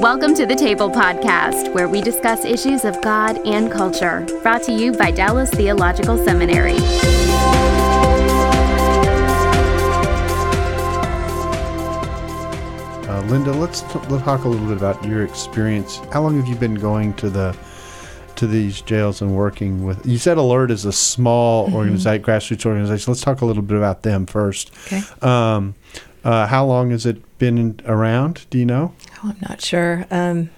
Welcome to the Table Podcast, where we discuss issues of God and culture. Brought to you by Dallas Theological Seminary. Uh, Linda, let's, t- let's talk a little bit about your experience. How long have you been going to the to these jails and working with? You said Alert is a small Mm-hmm. organization, grassroots organization. Let's talk a little bit about them first. Okay. Um, uh, how long has it been around? Do you know? Oh, I'm not sure. Um,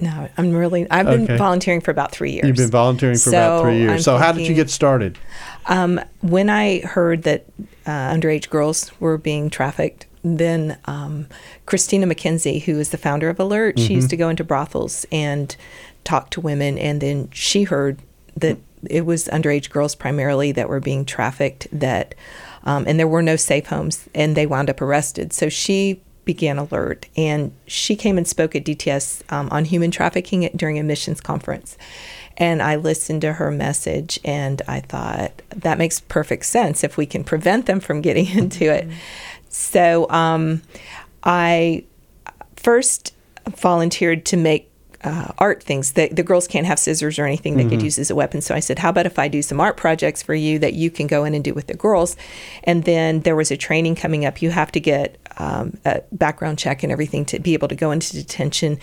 no, I'm really. I've been Okay. volunteering for about three years. You've been volunteering for about three years. I'm so how did you get started? Um, when I heard that uh, underage girls were being trafficked, then um, Christina McKenzie, who is the founder of Alert, she used to go into brothels and talk to women, and then she heard that it was underage girls primarily that were being trafficked. That um, and there were no safe homes, and they wound up arrested. So she began Alert, and she came and spoke at DTS um, on human trafficking during a missions conference. And I listened to her message, and I thought that makes perfect sense if we can prevent them from getting into it. So um, I first volunteered to make uh, art things. The, the girls can't have scissors or anything they could use as a weapon. So I said, How about if I do some art projects for you that you can go in and do with the girls? And then there was a training coming up. You have to get um, a background check and everything to be able to go into detention.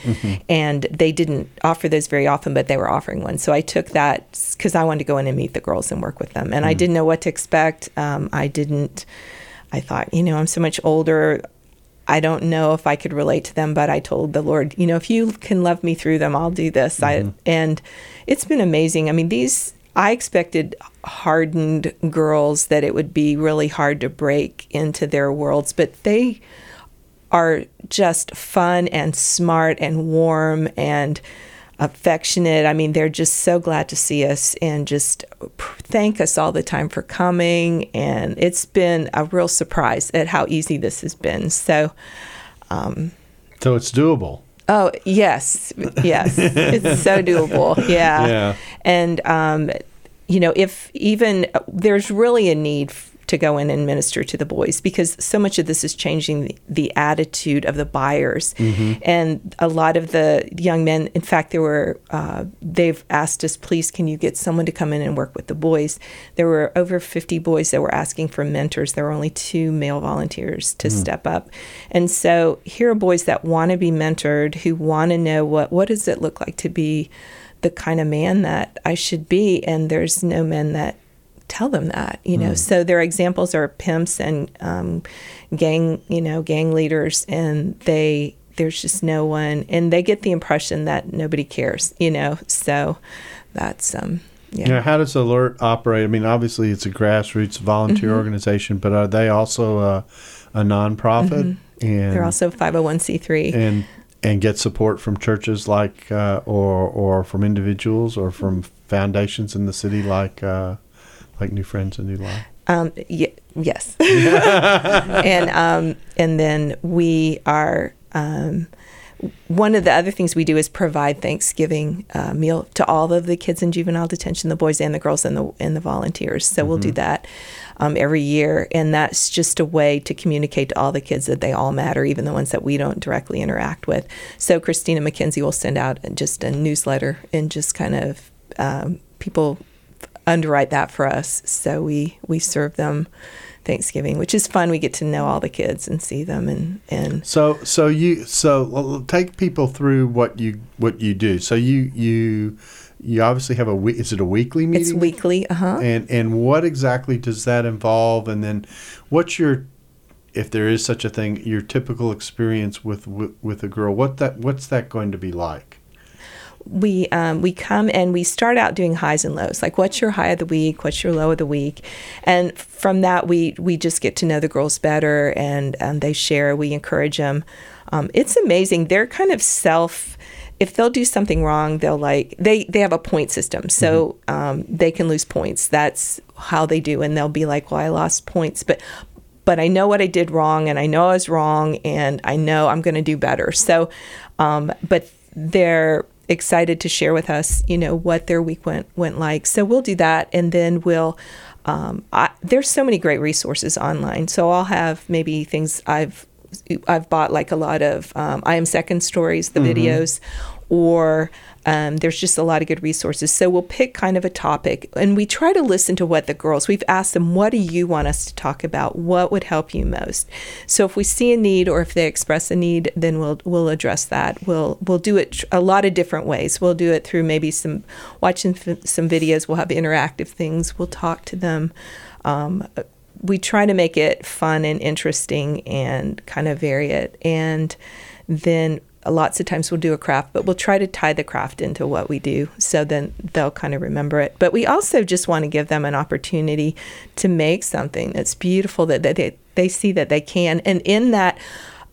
And they didn't offer those very often, but they were offering one. So I took that because I wanted to go in and meet the girls and work with them. And I didn't know what to expect. Um, I didn't. I thought, you know, I'm so much older. I don't know if I could relate to them, but I told the Lord, you know, if you can love me through them, I'll do this. I mm-hmm. and it's been amazing. I mean, these I expected hardened girls that it would be really hard to break into their worlds, but they are just fun and smart and warm and affectionate. I mean, they're just so glad to see us and just thank us all the time for coming. And it's been a real surprise at how easy this has been. So, um, So it's doable. oh, yes, yes, it's so doable. Yeah. Yeah. And, um, you know, if even there's really a need f- to go in and minister to the boys because so much of this is changing the, the attitude of the buyers. And a lot of the young men, in fact, there were, uh, they've asked us, please, can you get someone to come in and work with the boys? There were over 50 boys that were asking for mentors. There were only two male volunteers to step up. And so here are boys that want to be mentored, who want to know what, what does it look like to be the kind of man that I should be. And there's no men that tell them that, you know. So their examples are pimps and um, gang, you know, gang leaders, and they there's just no one, and they get the impression that nobody cares, you know. So that's um, yeah. Yeah. How does Alert operate? I mean, obviously it's a grassroots volunteer Mm-hmm. organization, but are they also a, a nonprofit? And Mm-hmm. They're also 501c3. and and get support from churches like uh, or or from individuals or from foundations in the city like uh, like New Friends and New Life. Um, y- yes. and um, and then we are. Um, one of the other things we do is provide Thanksgiving uh, meal to all of the kids in juvenile detention, the boys and the girls and the and the volunteers. So we'll do that um, every year, and that's just a way to communicate to all the kids that they all matter, even the ones that we don't directly interact with. So Christina McKenzie will send out just a newsletter and just kind of um, people underwrite that for us. So we we serve them Thanksgiving, which is fun. We get to know all the kids and see them and and So so you so take people through what you what you do. So you you you obviously have a week. Is it a weekly meeting? it's weekly. Uh huh. And and what exactly does that involve? And then what's your if there is such a thing, your typical experience with with, with a girl? What that what's that going to be like? We um, we come and we start out doing highs and lows like what's your high of the week? What's your low of the week? And from that we we just get to know the girls better and um, they share we encourage them um, it's amazing. They're kind of self if they'll do something wrong they'll like they they have a point system. So um, they can lose points. That's how they do and they'll be like well i lost points but but I know what I did wrong and I know I was wrong and I know I'm going to do better. So, um, but they're excited to share with us, you know, what their week went went like. So we'll do that, and then we'll. Um, I, there's so many great resources online. So I'll have maybe things I've I've bought like a lot of um, I am second stories, the videos, or um, there's just a lot of good resources. So we'll pick kind of a topic and we try to listen to what the girls, we've asked them, what do you want us to talk about? What would help you most? So if we see a need or if they express a need, then we'll, we'll address that. We'll, we'll do it a lot of different ways. We'll do it through maybe some watching f- some videos. We'll have interactive things. We'll talk to them. Um, we try to make it fun and interesting and kind of vary it. And then lots of times we'll do a craft, but we'll try to tie the craft into what we do so then they'll kind of remember it. But we also just want to give them an opportunity to make something that's beautiful that, that they, they see that they can. And in that,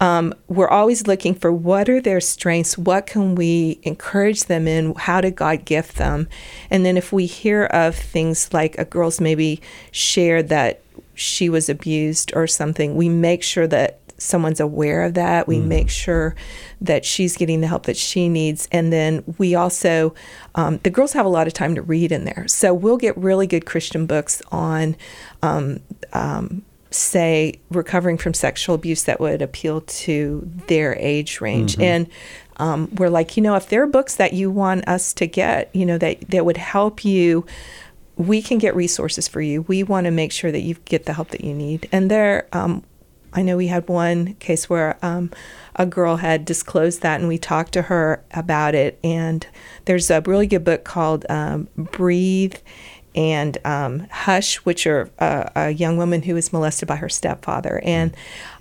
um, we're always looking for what are their strengths, what can we encourage them in, how did God gift them? And then if we hear of things like a girl's maybe shared that she was abused or something, we make sure that someone's aware of that. We make sure that she's getting the help that she needs. And then we also, um, the girls have a lot of time to read in there. So we'll get really good Christian books on, um, um, say, recovering from sexual abuse that would appeal to their age range. And um, we're like, you know, if there are books that you want us to get, you know, that, that would help you we can get resources for you. We want to make sure that you get the help that you need. And there, um, I know we had one case where um, a girl had disclosed that, and we talked to her about it. And there's a really good book called um, Breathe and um, Hush, which are uh, a young woman who was molested by her stepfather. And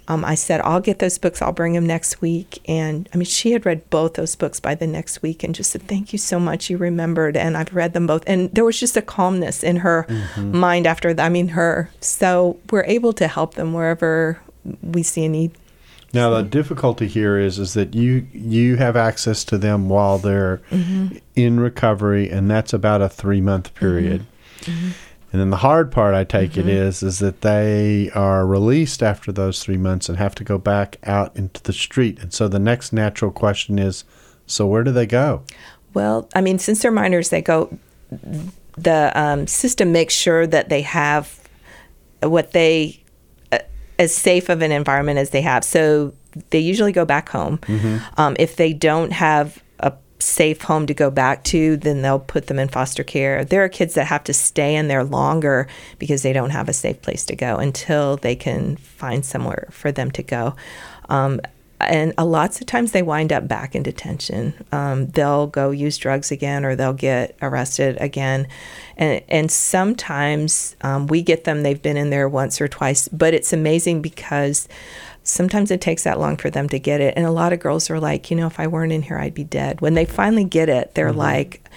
um, I said, I'll get those books, I'll bring them next week. And I mean, she had read both those books by the next week and just said, Thank you so much. You remembered. And I've read them both. And there was just a calmness in her mind after that. I mean, her. So we're able to help them wherever we see a need. Now the difficulty here is is that you you have access to them while they're mm-hmm. in recovery, and that's about a three month mm-hmm. period. Mm-hmm. And then the hard part, I take it, is is that they are released after those three months and have to go back out into the street. And so the next natural question is, so where do they go? Well, I mean, since they're minors, they go. The um, system makes sure that they have what they as safe of an environment as they have. So they usually go back home. Um, if they don't have a safe home to go back to, then they'll put them in foster care. There are kids that have to stay in there longer because they don't have a safe place to go until they can find somewhere for them to go. Um, and a lots of times they wind up back in detention. Um, they'll go use drugs again, or they'll get arrested again, and and sometimes um, we get them. They've been in there once or twice, but it's amazing because sometimes it takes that long for them to get it. And a lot of girls are like, you know, if I weren't in here, I'd be dead. When they finally get it, they're like,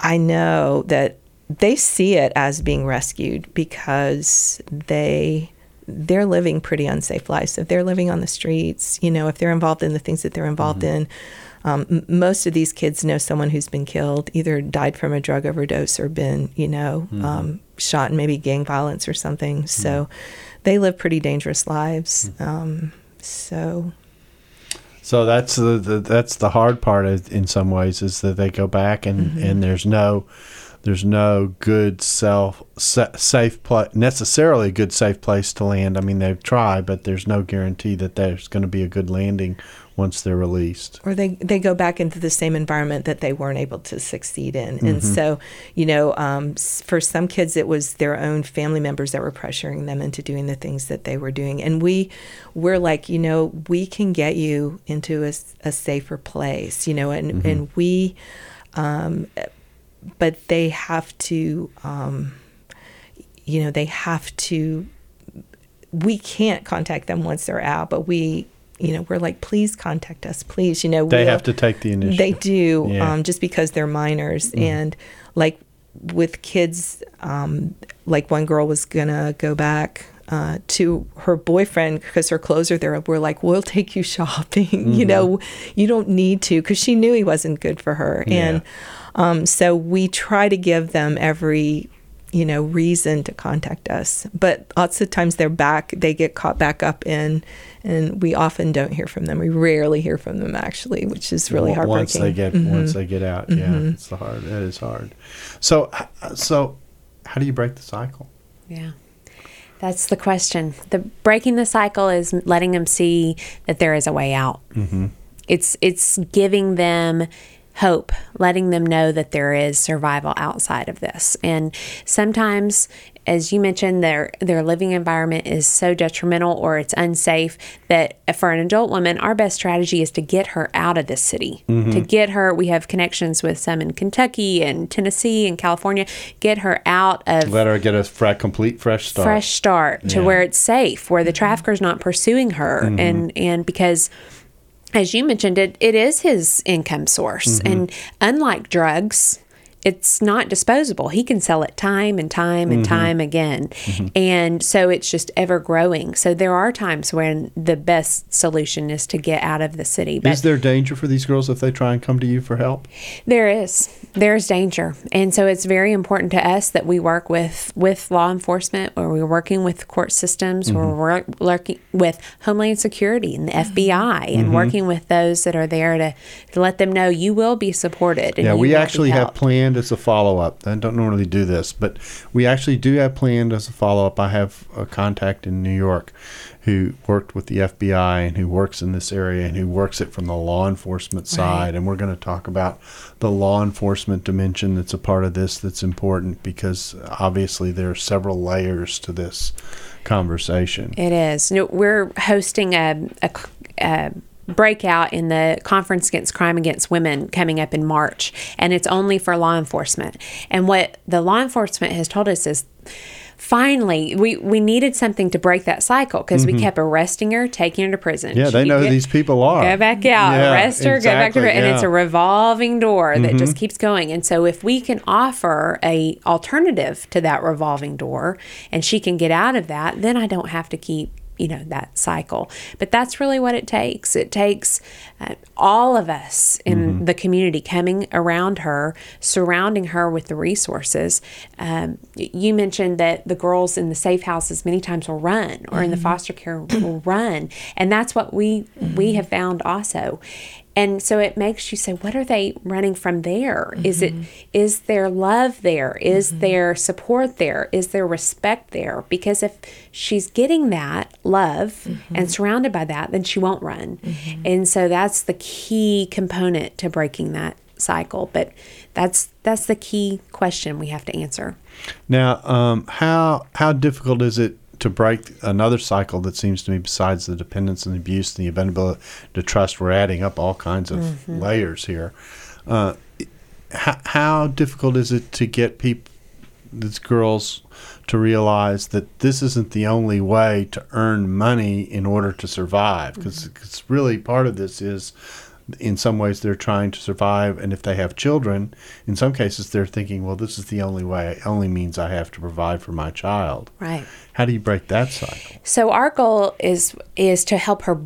I know that they see it as being rescued because they they're living pretty unsafe lives. If they're living on the streets, you know, if they're involved in the things that they're involved in, um, m- most of these kids know someone who's been killed, either died from a drug overdose or been, you know, um, shot in maybe gang violence or something. So they live pretty dangerous lives. Um, so So that's the, the that's the hard part in some ways is that they go back and and there's no there's no good self safe pla necessarily a good safe place to land. I mean they've tried, but there's no guarantee that there's going to be a good landing once they're released. or they they go back into the same environment that they weren't able to succeed in and so you know um, for some kids it was their own family members that were pressuring them into doing the things that they were doing and we we're like you know we can get you into a safer place you know and and we um, but they have to um, you know they have to we can't contact them once they're out but we you know we're like please contact us please you know They have to take the initiative. they do Yeah. Mm-hmm. um, just because they're minors and like with kids um, like one girl was gonna go back uh, to her boyfriend because her clothes are there we're like we'll take you shopping Mm-hmm. you know you don't need to because she knew he wasn't good for her and um, so we try to give them every you know reason to contact us but lots of times they're back they get caught back up in and we often don't hear from them we rarely hear from them actually which is really Wa- heartbreaking once they get once they get out. Yeah, it's hard. That is hard. So so how do you break the cycle? Yeah. That's the question. The breaking the cycle is letting them see that there is a way out. Mm-hmm. It's it's giving them hope, letting them know that there is survival outside of this. And sometimes as you mentioned, their their living environment is so detrimental or it's unsafe that for an adult woman, our best strategy is to get her out of this city. To mm-hmm. get her, we have connections with some in Kentucky and Tennessee and California. Get her out of Let her get a complete fresh start. fresh start to Yeah. where it's safe, where the mm-hmm. trafficker's not pursuing her, mm-hmm. and and because. As you mentioned, it, it is his income source. Mm-hmm. And unlike drugs, it's not disposable. He can sell it time and time and time again. And so it's just ever growing. So there are times when the best solution is to get out of the city. But Is there danger for these girls if they try and come to you for help? there is. There's danger. And so it's very important to us that we work with, with law enforcement or we're working with court systems or Mm-hmm. we're working with Homeland Security and the FBI and Mm-hmm. working with those that are there to, to let them know you will be supported. And Yeah, you we actually have helped. Planned as a follow up. I don't normally do this, but we actually do have planned as a follow up. I have a contact in New York who worked with the FBI and who works in this area and who works it from the law enforcement side. And we're going to talk about the law enforcement dimension that's a part of this that's important because obviously there are several layers to this conversation. It is. No, we're hosting a, a, a breakout in the Conference Against Crime Against Women coming up in March, and it's only for law enforcement. And what the law enforcement has told us is finally we, we needed something to break that cycle because we kept arresting her, taking her to prison. Mm-hmm. Yeah, She they know who these people are. Go back out, Yeah, arrest her, go back to her, exactly, and it's a. Mm-hmm. revolving door that just keeps going. And so, if we can offer a alternative to that revolving door, and she can get out of that, then I don't have to keep you know that cycle. But that's really what it takes. It takes uh, all of us in Mm-hmm. the community coming around her, surrounding her with the resources. Um, you mentioned that the girls in the safe houses many times will run, or in the foster care will run, and that's what we we have found also. And so it makes you say, what are they running from there? Is it is there love there? Is mm-hmm. there support there? Is there respect there? Because if she's getting that love mm-hmm. and surrounded by that, then she won't run. Mm-hmm. And so that's the key component to breaking that cycle. But that's that's the key question we have to answer. Now, um, how how difficult is it to break another cycle that seems to me, besides the dependence and the abuse and the inability to trust, we're adding up all kinds of layers here. Uh, how, how difficult is it to get people, these girls, to realize that this isn't the only way to earn money in order to survive? Because really part of this is in some ways they're trying to survive and if they have children in some cases they're thinking well this is the only way it only means i have to provide for my child Right. how do you break that cycle So our goal is is to help her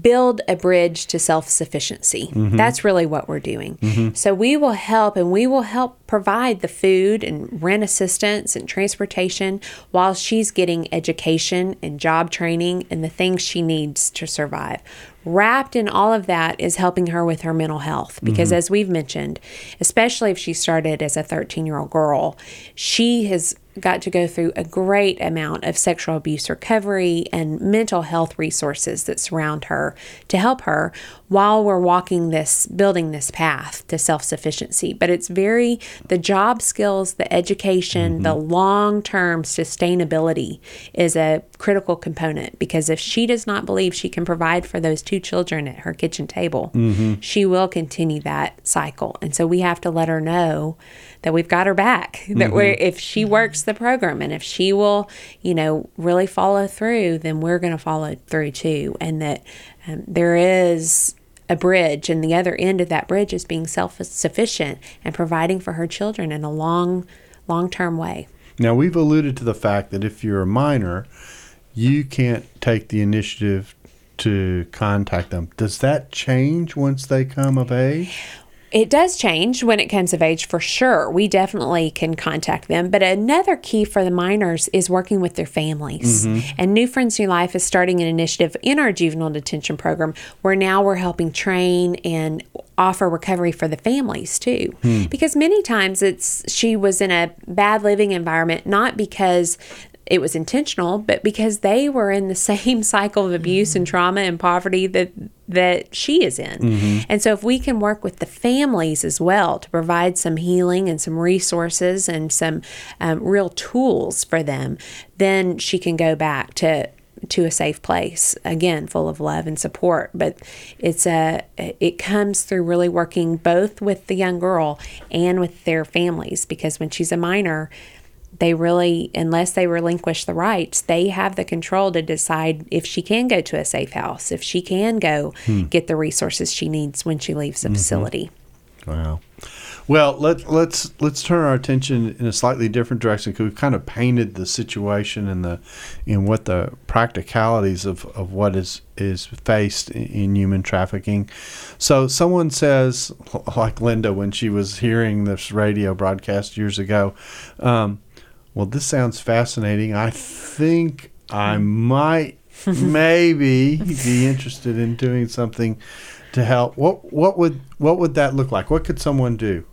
build a bridge to self-sufficiency. Mm-hmm. That's really what we're doing. Mm-hmm. So we will help and we will help provide the food and rent assistance and transportation while she's getting education and job training and the things she needs to survive. Wrapped in all of that is helping her with her mental health. Because mm-hmm. as we've mentioned, especially if she started as a 13-year-old girl, she has got to go through a great amount of sexual abuse recovery and mental health resources that surround her to help her while we're walking this building this path to self-sufficiency. But it's very the job skills the education the mm-hmm. long-term sustainability is a critical component. Because if she does not believe she can provide for those two children at her kitchen table. She will continue that cycle. And so we have to let her know that we've got her back that we're if she works the program and if she will you know really follow through then we're going to follow through too. And that um, there is a bridge and the other end of that bridge is being self-sufficient and providing for her children in a long long-term way. Now we've alluded to the fact that if you're a minor you can't take the initiative to contact them does that change once they come of age It does change when it comes of age for sure. We definitely can contact them. But another key for the minors is working with their families. Mm-hmm. And New Friends New Life is starting an initiative in our juvenile detention program where now we're helping train and offer recovery for the families too. Hmm. Because many times it's she was in a bad living environment not because it was intentional, but because they were in the same cycle of abuse and trauma and poverty that that she is in. And so if we can work with the families as well to provide some healing and some resources and some um, real tools for them, then she can go back to to a safe place again full of love and support. But it's a it comes through really working both with the young girl and with their families because when she's a minor they really unless they relinquish the rights they have the control to decide if she can go to a safe house if she can go get the resources she needs when she leaves the facility Wow. Well, let, let's let's turn our attention in a slightly different direction because we've kind of painted the situation and the in what the practicalities of, of what is is faced in, in human trafficking. So someone says, like Linda when she was hearing this radio broadcast years ago, um, "Well, this sounds fascinating. I think I might maybe be interested in doing something." To help, what what would what would that look like? What could someone do?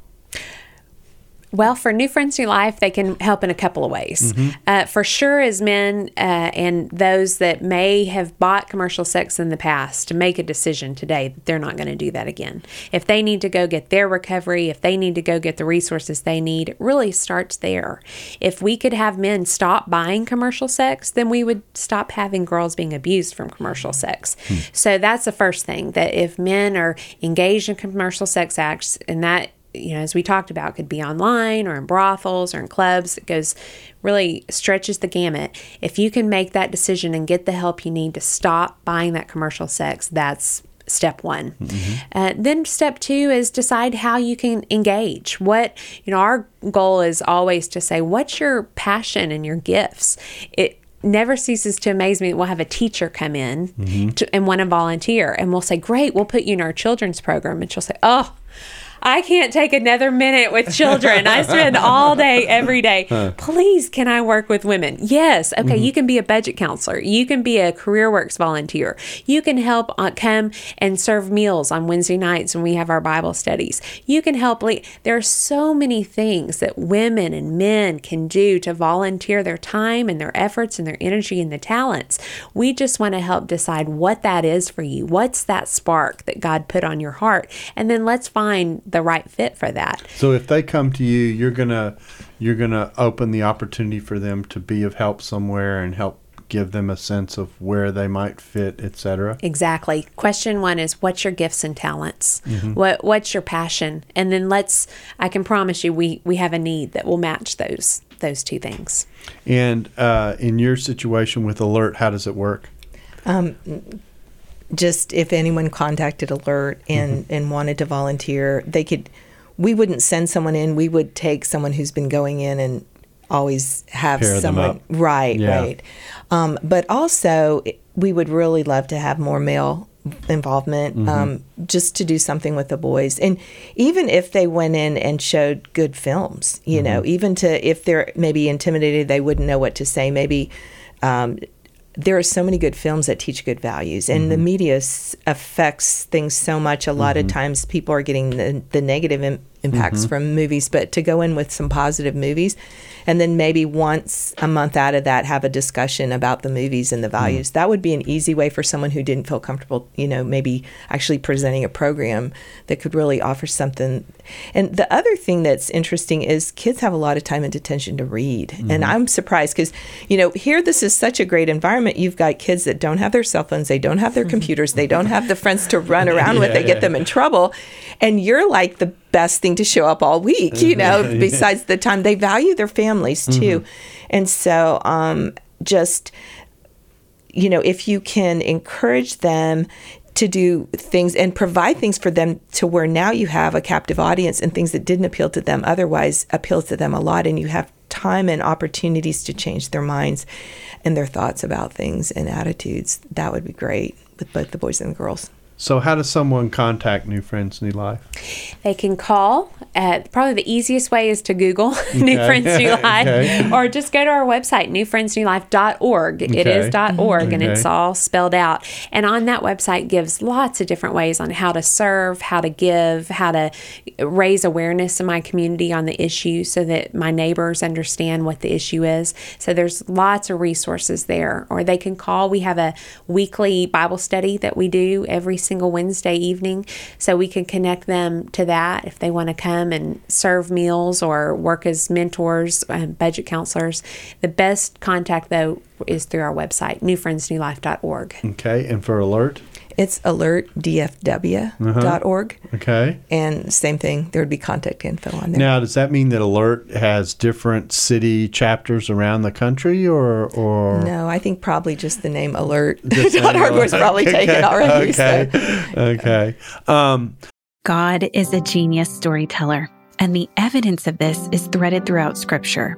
Well, for New Friends New Life, they can help in a couple of ways. Uh, for sure, as men uh, and those that may have bought commercial sex in the past, to make a decision today that they're not going to do that again. If they need to go get their recovery, if they need to go get the resources they need, it really starts there. If we could have men stop buying commercial sex, then we would stop having girls being abused from commercial sex. So that's the first thing that if men are engaged in commercial sex acts, and that you know, as we talked about, could be online or in brothels or in clubs. It goes really stretches the gamut. If you can make that decision and get the help you need to stop buying that commercial sex, that's step one. Uh, then step two is decide how you can engage. What, you know, our goal is always to say, what's your passion and your gifts? It, never ceases to amaze me that we'll have a teacher come in to, and want to volunteer and we'll say great we'll put you in our children's program and she'll say oh I can't take another minute with children. I spend all day, every day. Please, can I work with women? Yes. Okay, you can be a budget counselor. You can be a CareerWorks volunteer. You can help uh, come and serve meals on Wednesday nights when we have our Bible studies. You can help lead. There are so many things that women and men can do to volunteer their time and their efforts and their energy and the talents. We just want to help decide what that is for you. What's that spark that God put on your heart? And then let's find the right fit for that. So if they come to you, you're gonna you're gonna open the opportunity for them to be of help somewhere and help give them a sense of where they might fit, etc. Exactly. Question one is what's your gifts and talents? What what's your passion? And then let's I can promise you we we have a need that will match those those two things. And uh, in your situation with Alert, how does it work? Just if anyone contacted alert and and wanted to volunteer they could we wouldn't send someone in we would take someone who's been going in and always have Pair someone right Yeah. right um, but also we would really love to have more male involvement Mm-hmm. um, just to do something with the boys and even if they went in and showed good films you Mm-hmm. know even to if they're maybe intimidated they wouldn't know what to say maybe um, there are so many good films that teach good values and the mm-hmm. media s- affects things so much. A lot of mm-hmm. times people are getting the, the negative Im- impacts mm-hmm. from movies but to go in with some positive movies and then maybe once a month out of that have a discussion about the movies and the mm. values. That would be an easy way for someone who didn't feel comfortable you know maybe actually presenting a program that could really offer something. And the other thing that's interesting is kids have a lot of time and attention to read. And mm-hmm. i'm surprised because you know here this is such a great environment. You've got kids that don't have their cell phones they don't have their computers they don't have the friends to run around with they get them in trouble. And you're like the best thing to show up all week you know besides the time. They value their families too. And so um just you know, if you can encourage them to do things and provide things for them to where now you have a captive audience and things that didn't appeal to them otherwise appeal to them a lot and you have time and opportunities to change their minds and their thoughts about things and attitudes that would be great with both the boys and the girls So, how does someone contact New Friends, New Life? They can call. Uh, probably the easiest way is to Google New Friends New Life Okay. or just go to our website, newfriendsnewlife.org. It Okay. is .org and it's all spelled out. And on that website gives lots of different ways on how to serve, how to give, how to raise awareness in my community on the issue so that my neighbors understand what the issue is. So there's lots of resources there. Or they can call. We have a weekly Bible study that we do every single Wednesday evening. So we can connect them to that if they want to come and serve meals or work as mentors, uh, budget counselors. The best contact, though, is through our website, newfriendsnewlife.org. Okay, and for alert? It's alertdfw.org. Okay. And same thing, there would be contact info on there. Now, does that mean that Alert has different city chapters around the country, or or no, I think probably just the name alert. Just Dot org was probably Okay, taken already. Okay, so. okay. Um, God is a genius storyteller, and the evidence of this is threaded throughout Scripture.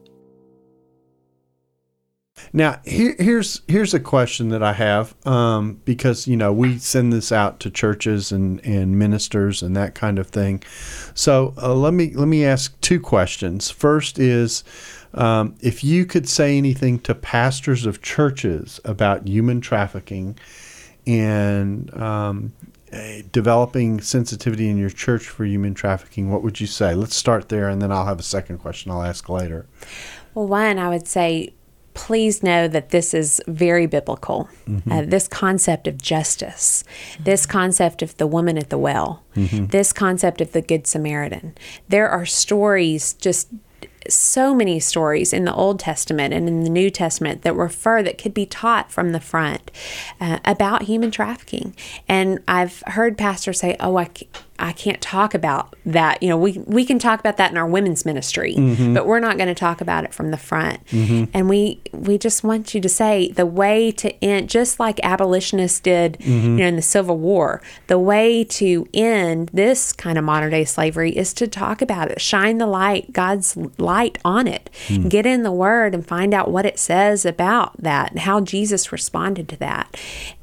Now, here, here's here's a question that I have um, because you know we send this out to churches and, and ministers and that kind of thing. So uh, let me let me ask two questions. First is um, if you could say anything to pastors of churches about human trafficking and um, developing sensitivity in your church for human trafficking, what would you say? Let's start there, and then I'll have a second question I'll ask later. Well, one, I would say, please know that this is very biblical. Uh, this concept of justice, this concept of the woman at the well, this concept of the Good Samaritan. There are stories, just so many stories in the Old Testament and in the New Testament that refer that could be taught from the front uh, about human trafficking. And I've heard pastors say, "Oh, I." I can't talk about that. You know, we we can talk about that in our women's ministry, mm-hmm. but we're not going to talk about it from the front. Mm-hmm. And we we just want you to say the way to end, just like abolitionists did, mm-hmm. you know, in the Civil War, the way to end this kind of modern day slavery is to talk about it, shine the light, God's light on it, mm. get in the Word and find out what it says about that and how Jesus responded to that.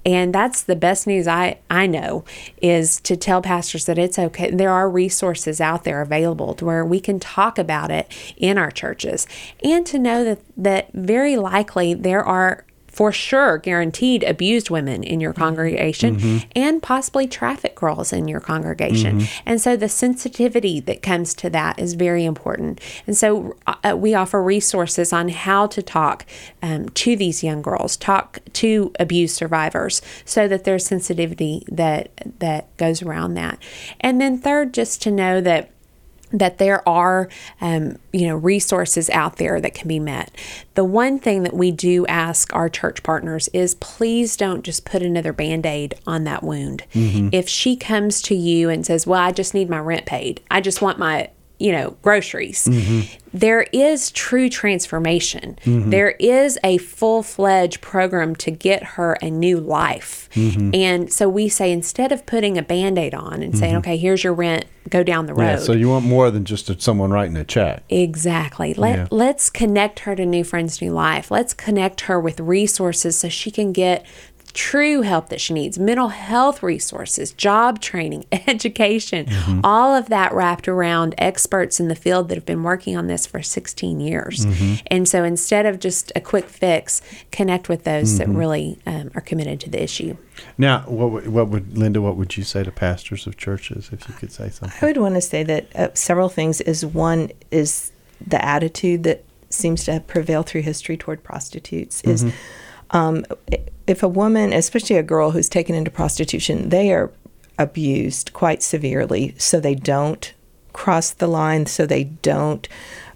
And that's the best news I, I know is to tell pastors that it's okay. There are resources out there available to where we can talk about it in our churches and to know that, that very likely there are for sure guaranteed abused women in your congregation and possibly traffic girls in your congregation. And so the sensitivity that comes to that is very important. And so uh, we offer resources on how to talk um, to these young girls, talk to abuse survivors so that there's sensitivity that that goes around that. And then third just to know that that there are um, you know resources out there that can be met. The one thing that we do ask our church partners is please don't just put another band-aid on that wound. If she comes to you and says well i just need my rent paid. I just want my you know groceries mm-hmm. there is true transformation mm-hmm. There is a full-fledged program to get her a new life mm-hmm. and so we say instead of putting a band-aid on and saying okay here's your rent go down the road Yeah, so you want more than just a, someone writing a check. Exactly. Let Yeah. let's connect her to New Friends New Life. Let's connect her with resources so she can get true help that she needs, mental health resources, job training, education, Mm-hmm. all of that wrapped around experts in the field that have been working on this for 16 years. Mm-hmm. And so instead of just a quick fix, connect with those Mm-hmm. that really um, are committed to the issue. Now, what would, what would Linda? What would you say to pastors of churches if you could say something? I would want to say that uh, several things is one is the attitude that seems to prevail through history toward prostitutes is um, if a woman, especially a girl who's taken into prostitution, they are abused quite severely, so they don't cross the line, so they don't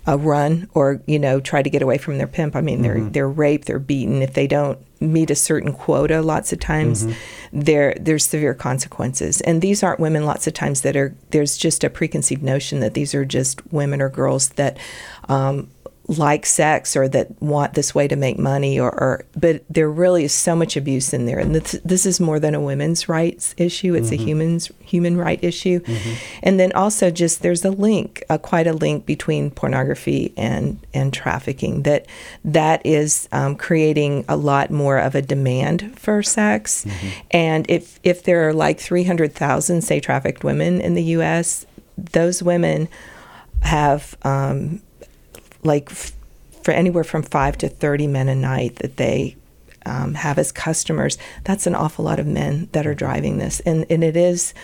uh, run or you know try to get away from their pimp. I mean, they're they're raped, they're beaten if they don't meet a certain quota. Lots of times, there there's severe consequences, and these aren't women. Lots of times that are there's just a preconceived notion that these are just women or girls that. Um, like sex or that want this way to make money or, or but there really is so much abuse in there. And this, this is more than a women's rights issue. It's a human's human right issue. And then also just there's a link uh, quite a link between pornography and and trafficking that that is um, creating a lot more of a demand for sex. And if if there are like 300,000 say trafficked women in the US those women have um, like f- for anywhere from five to 30 men a night that they um, have as customers. That's an awful lot of men that are driving this. And, and it is,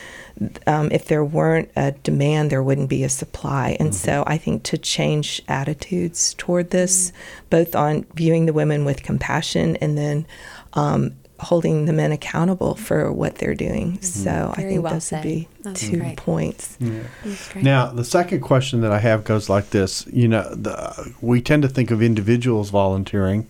um, if there weren't a demand, there wouldn't be a supply. And so I think to change attitudes toward this, both on viewing the women with compassion and then um, holding the men accountable for what they're doing. Mm-hmm. So I think well those said. would be That's two great. points. That's great. Now, the second question that I have goes like this. You know, the, we tend to think of individuals volunteering,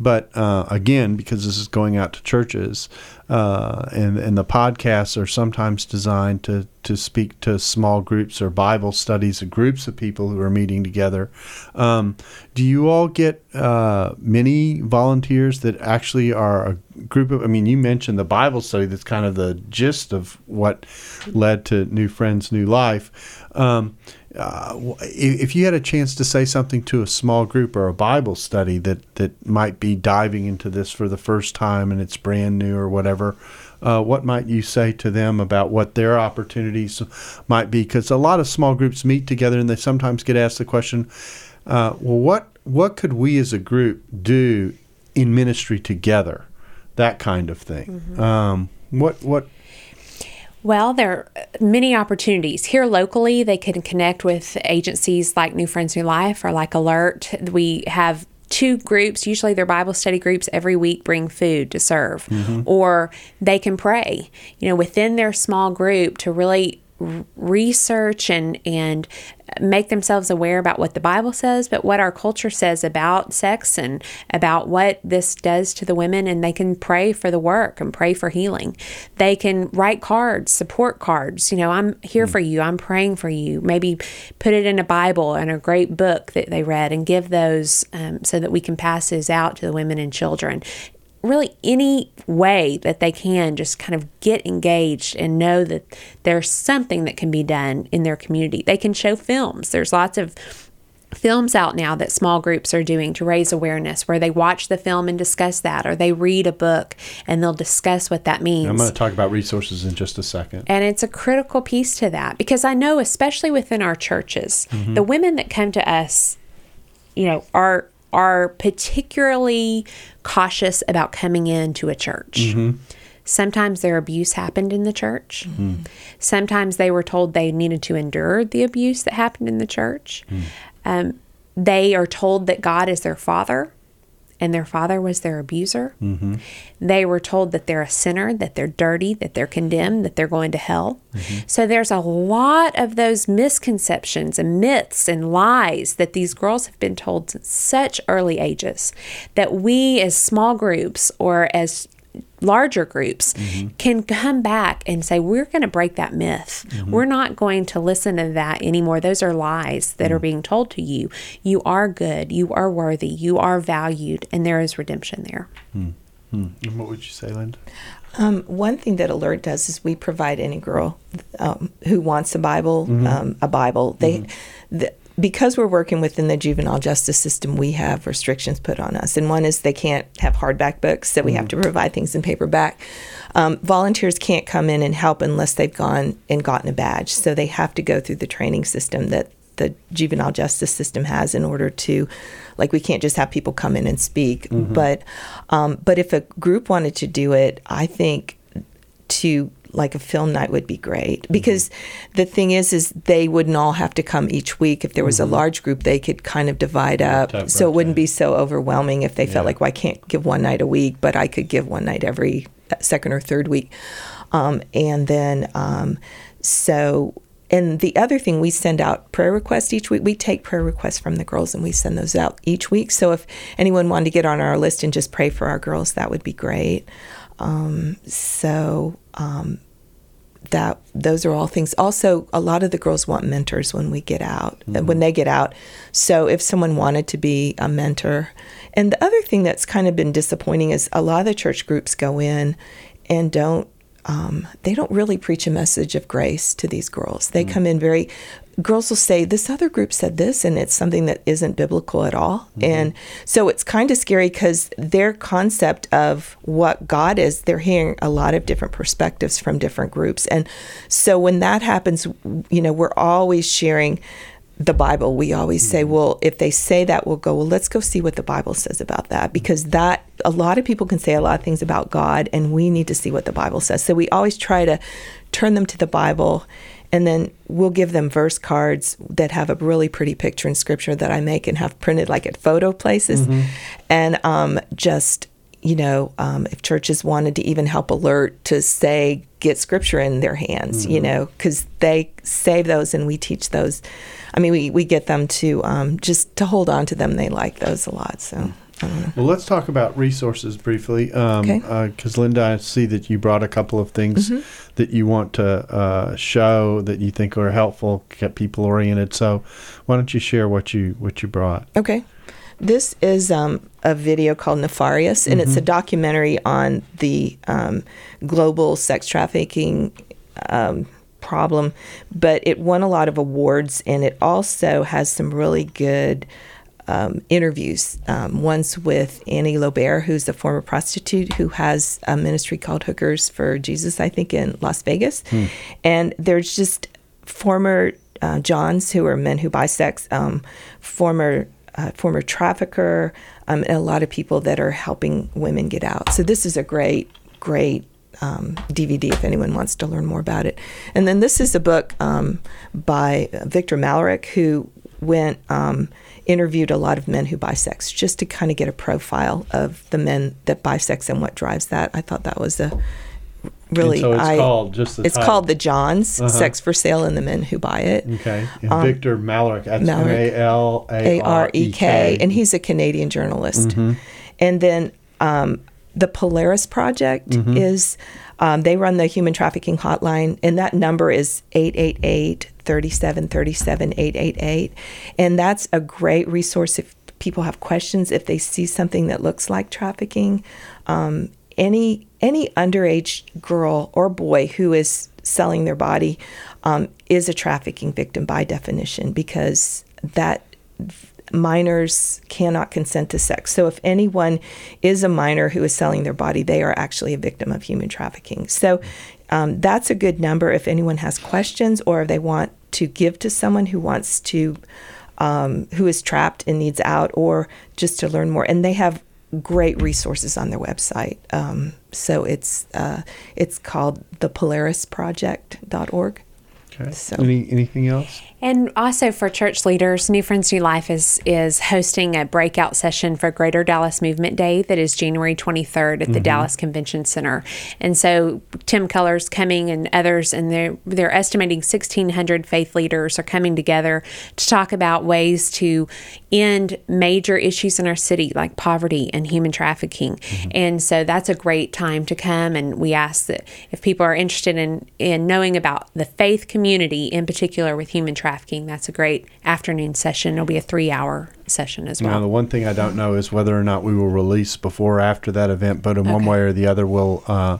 but uh, again, because this is going out to churches, uh, and and the podcasts are sometimes designed to to speak to small groups or Bible studies, or groups of people who are meeting together. Um, do you all get uh, many volunteers that actually are a group of? I mean, you mentioned the Bible study. That's kind of the gist of what led to New Friends, New Life. Um, uh, if you had a chance to say something to a small group or a Bible study that, that might be diving into this for the first time and it's brand new or whatever, uh, what might you say to them about what their opportunities might be? Because a lot of small groups meet together and they sometimes get asked the question, uh, well, what what could we as a group do in ministry together? That kind of thing. Um, what what Well, there are uh, many opportunities. Here locally, they can connect with agencies like New Friends, New Life or like Alert. We have two groups, usually they're Bible study groups, every week bring food to serve. Mm-hmm. Or they can pray, you know, within their small group to really r- research and and make themselves aware about what the Bible says, but what our culture says about sex and about what this does to the women, and they can pray for the work and pray for healing. They can write cards, support cards. You know, I'm here for you. I'm praying for you. Maybe put it in a Bible and a great book that they read, and give those um, so that we can pass those out to the women and children really any way that they can just kind of get engaged and know that there's something that can be done in their community. They can show films. There's lots of films out now that small groups are doing to raise awareness where they watch the film and discuss that or they read a book and they'll discuss what that means. I'm going to talk about resources in just a second. And it's a critical piece to that because I know, especially within our churches, mm-hmm. the women that come to us, you know, are are particularly cautious about coming into a church. Mm-hmm. Sometimes their abuse happened in the church. Mm-hmm. Sometimes they were told they needed to endure the abuse that happened in the church. Mm-hmm. Um, they are told that God is their father and their father was their abuser. Mm-hmm. They were told that they're a sinner, that they're dirty, that they're condemned, that they're going to hell. Mm-hmm. So there's a lot of those misconceptions and myths and lies that these girls have been told since such early ages that we as small groups or as larger groups mm-hmm. can come back and say we're going to break that myth. Mm-hmm. We're not going to listen to that anymore. Those are lies that are mm-hmm. being told to you. You are good, you are worthy, you are valued, and there is redemption there. Hmm. Hmm. And what would you say, Linda? Um, one thing that Alert does is we provide any girl um, who wants a Bible um, a Bible. They, the, because we're working within the juvenile justice system, we have restrictions put on us, and one is they can't have hardback books, so we have to provide things in paperback. Um, volunteers can't come in and help unless they've gone and gotten a badge, so they have to go through the training system that the juvenile justice system has in order to like we can't just have people come in and speak. But um, but if a group wanted to do it i think to like a film night would be great. Because the thing is is they wouldn't all have to come each week. If there was a large group they could kind of divide up. so it wouldn't be so overwhelming if they felt like well I can't give one night a week but I could give one night every uh, second or third week. Um, and then um, so and the other thing we send out prayer requests each week. We take prayer requests from the girls and we send those out each week. So if anyone wanted to get on our list and just pray for our girls that would be great. Um, so um, that those are all things. Also a lot of the girls want mentors when we get out uh, when they get out. So if someone wanted to be a mentor. And the other thing that's kind of been disappointing is a lot of the church groups go in and don't um, they don't really preach a message of grace to these girls. They come in very girls will say this other group said this and it's something that isn't biblical at all. Mm-hmm. And so it's kind of scary because their concept of what god is they're hearing a lot of different perspectives from different groups. And so when that happens you know we're always sharing the Bible, we always say, mm-hmm. well, if they say that, we'll go, well, let's go see what the Bible says about that. Because that, a lot of people can say a lot of things about God, and we need to see what the Bible says. So we always try to turn them to the Bible, and then we'll give them verse cards that have a really pretty picture in Scripture that I make and have printed like at photo places. And um, just, you know, um, if churches wanted to even help alert to say, get scripture in their hands, you know, because they save those and we teach those. I mean, we, we get them to um, just to hold on to them. They like those a lot. So, know. Well, let's talk about resources briefly. Um, Okay. Because Linda, I see that you brought a couple of things Mm-hmm. that you want to uh, show that you think are helpful, get people oriented. So, why don't you share what you what you brought? Okay. This is um, a video called Nefarious, and it's a documentary on the um, global sex trafficking um, problem. But it won a lot of awards, and it also has some really good um, interviews. Um, one's with Annie Lobert, who's a former prostitute who has a ministry called Hookers for Jesus, I think, in Las Vegas. And there's just former uh, Johns who are men who buy sex, um, former uh, former trafficker, um, and a lot of people that are helping women get out. So this is a great, great um, DVD if anyone wants to learn more about it. And then this is a book um, by Victor Malarek who went um, interviewed a lot of men who buy sex just to kind of get a profile of the men that buy sex and what drives that. I thought that was a really so it's I- called just the it's title. called the Johns Uh-huh. Sex for Sale and the Men Who Buy It. Okay, and Victor Malarek. That's M. A L A R E K, and he's a Canadian journalist. And then um, the Polaris Project is um, they run the human trafficking hotline, and that number is 888 37 37 888. And that's a great resource if people have questions, if they see something that looks like trafficking. Um, any any underage girl or boy who is selling their body um, is a trafficking victim by definition because that minors cannot consent to sex. So if anyone is a minor who is selling their body, they are actually a victim of human trafficking. So um, that's a good number if anyone has questions or if they want to give to someone who wants to. Um, who is trapped and needs out, or just to learn more. And they have great resources on their website. Um, so it's uh, it's called the thepolarisproject.org. Okay. So- Any anything else? And also for church leaders, New Friends New Life is is hosting a breakout session for Greater Dallas Movement Day that is January 23rd at the mm-hmm. Dallas Convention Center. And so Tim Keller's coming and others and they're they're estimating 1600 faith leaders are coming together to talk about ways to end major issues in our city like poverty and human trafficking. Mm-hmm. And so that's a great time to come and we ask that if people are interested in in knowing about the faith community in particular with human trafficking, that's a great afternoon session. It'll be a 3-hour session as well. Now, the one thing I don't know is whether or not we will release before or after that event, but in one way or the other, we'll uh,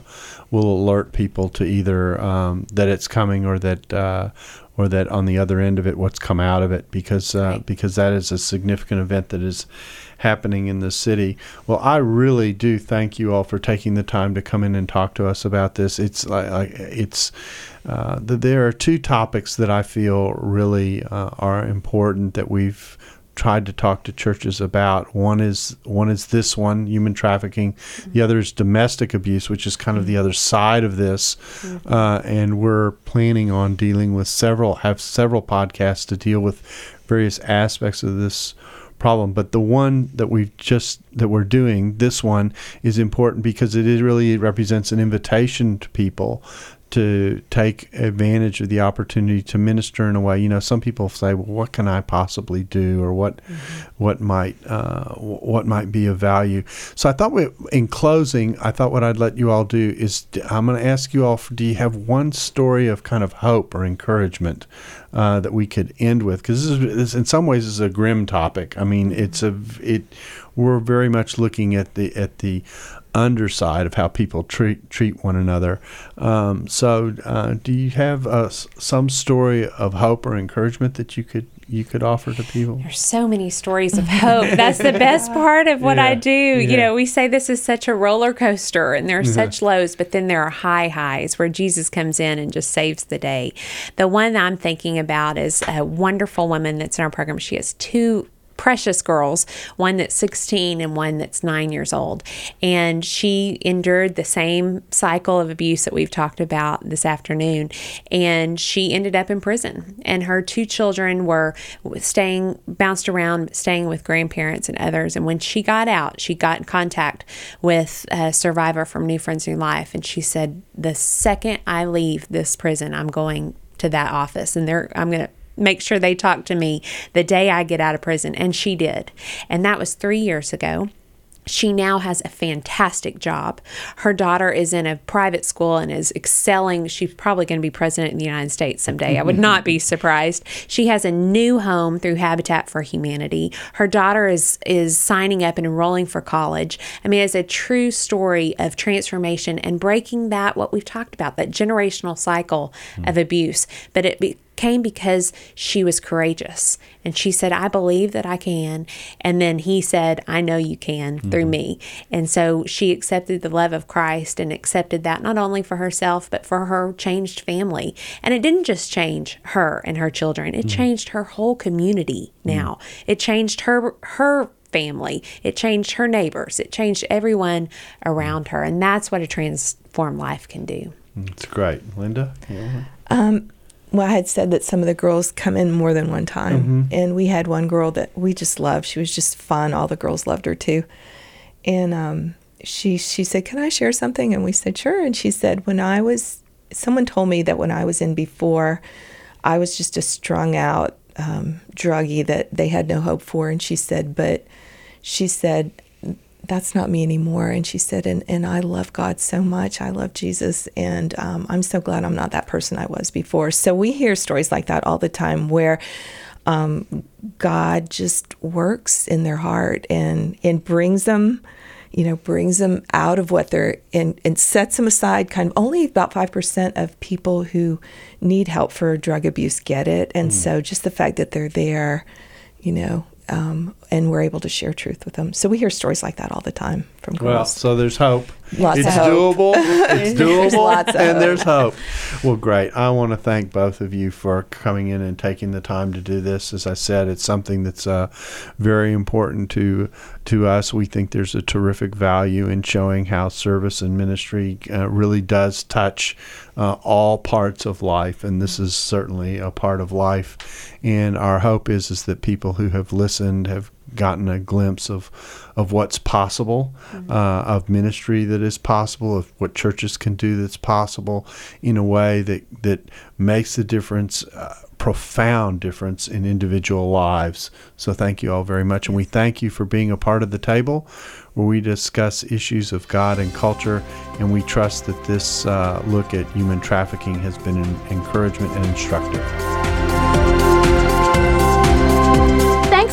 will alert people to either um, that it's coming or that uh, or that on the other end of it, what's come out of it, because uh, because that is a significant event that is happening in the city. Well, I really do thank you all for taking the time to come in and talk to us about this. It's like, it's uh, th- there are two topics that I feel really uh, are important that we've tried to talk to churches about. One is one is this one, human trafficking. Mm-hmm. The other is domestic abuse, which is kind of the other side of this. Mm-hmm. Uh, and we're planning on dealing with several have several podcasts to deal with various aspects of this problem. But the one that we've just that we're doing, this one is important because it really represents an invitation to people to take advantage of the opportunity to minister in a way. You know, some people say, "Well, what can I possibly do?" or "What, mm-hmm. what might, uh, what might be of value?" So I thought, we, in closing, I thought what I'd let you all do is I'm going to ask you all: Do you have one story of kind of hope or encouragement uh, that we could end with? Because this, this, in some ways, is a grim topic. I mean, it's a it. We're very much looking at the at the underside of how people treat treat one another. Um, so, uh, do you have uh, some story of hope or encouragement that you could you could offer to people? There's so many stories of hope. That's the best part of what yeah. I do. Yeah. You know, we say this is such a roller coaster, and there are such lows, but then there are high highs where Jesus comes in and just saves the day. The one I'm thinking about is a wonderful woman that's in our program. She has two precious girls, one that's 16 and one that's nine years old. And she endured the same cycle of abuse that we've talked about this afternoon. And she ended up in prison. And her two children were staying, bounced around, staying with grandparents and others. And when she got out, she got in contact with a survivor from New Friends New Life. And she said, The second I leave this prison, I'm going to that office and they're I'm going to make sure they talk to me the day I get out of prison. And she did. And that was three years ago. She now has a fantastic job. Her daughter is in a private school and is excelling. She's probably going to be president in the United States someday. I would not be surprised. She has a new home through Habitat for Humanity. Her daughter is is signing up and enrolling for college. I mean, it's a true story of transformation and breaking that what we've talked about that generational cycle mm. of abuse. But it be, came because she was courageous. And she said, I believe that I can. And then he said, I know you can mm-hmm. through me. And so she accepted the love of Christ and accepted that not only for herself, but for her changed family. And it didn't just change her and her children, it mm-hmm. changed her whole community now. Mm-hmm. It changed her, her family. It changed her neighbors. It changed everyone around her. And that's what a transformed life can do. It's great. Linda? Yeah. Um, well, I had said that some of the girls come in more than one time, mm-hmm. and we had one girl that we just loved. She was just fun. All the girls loved her too, and um, she she said, "Can I share something?" And we said, "Sure." And she said, "When I was, someone told me that when I was in before, I was just a strung out um, druggie that they had no hope for." And she said, "But," she said, that's not me anymore. And she said, and, and I love God so much. I love Jesus. And um, I'm so glad I'm not that person I was before. So we hear stories like that all the time where um, God just works in their heart and, and brings them, you know, brings them out of what they're in and sets them aside. Kind of only about 5% of people who need help for drug abuse get it. And mm. so just the fact that they're there, you know, um, and we're able to share truth with them. So we hear stories like that all the time from girls. Well, so there's hope. Lots it's of hope. doable. It's doable. and there's hope. Well, great. I want to thank both of you for coming in and taking the time to do this. As I said, it's something that's uh, very important to to us. We think there's a terrific value in showing how service and ministry uh, really does touch uh, all parts of life, and this is certainly a part of life. And our hope is is that people who have listened have gotten a glimpse of of what's possible, mm-hmm. uh, of ministry that is possible, of what churches can do that's possible, in a way that that makes a difference. Uh, profound difference in individual lives. So, thank you all very much. And we thank you for being a part of the table where we discuss issues of God and culture. And we trust that this uh, look at human trafficking has been an encouragement and instructive.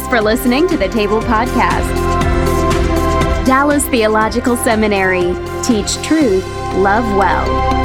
For listening to the Table Podcast. Dallas Theological Seminary. Teach truth, love well.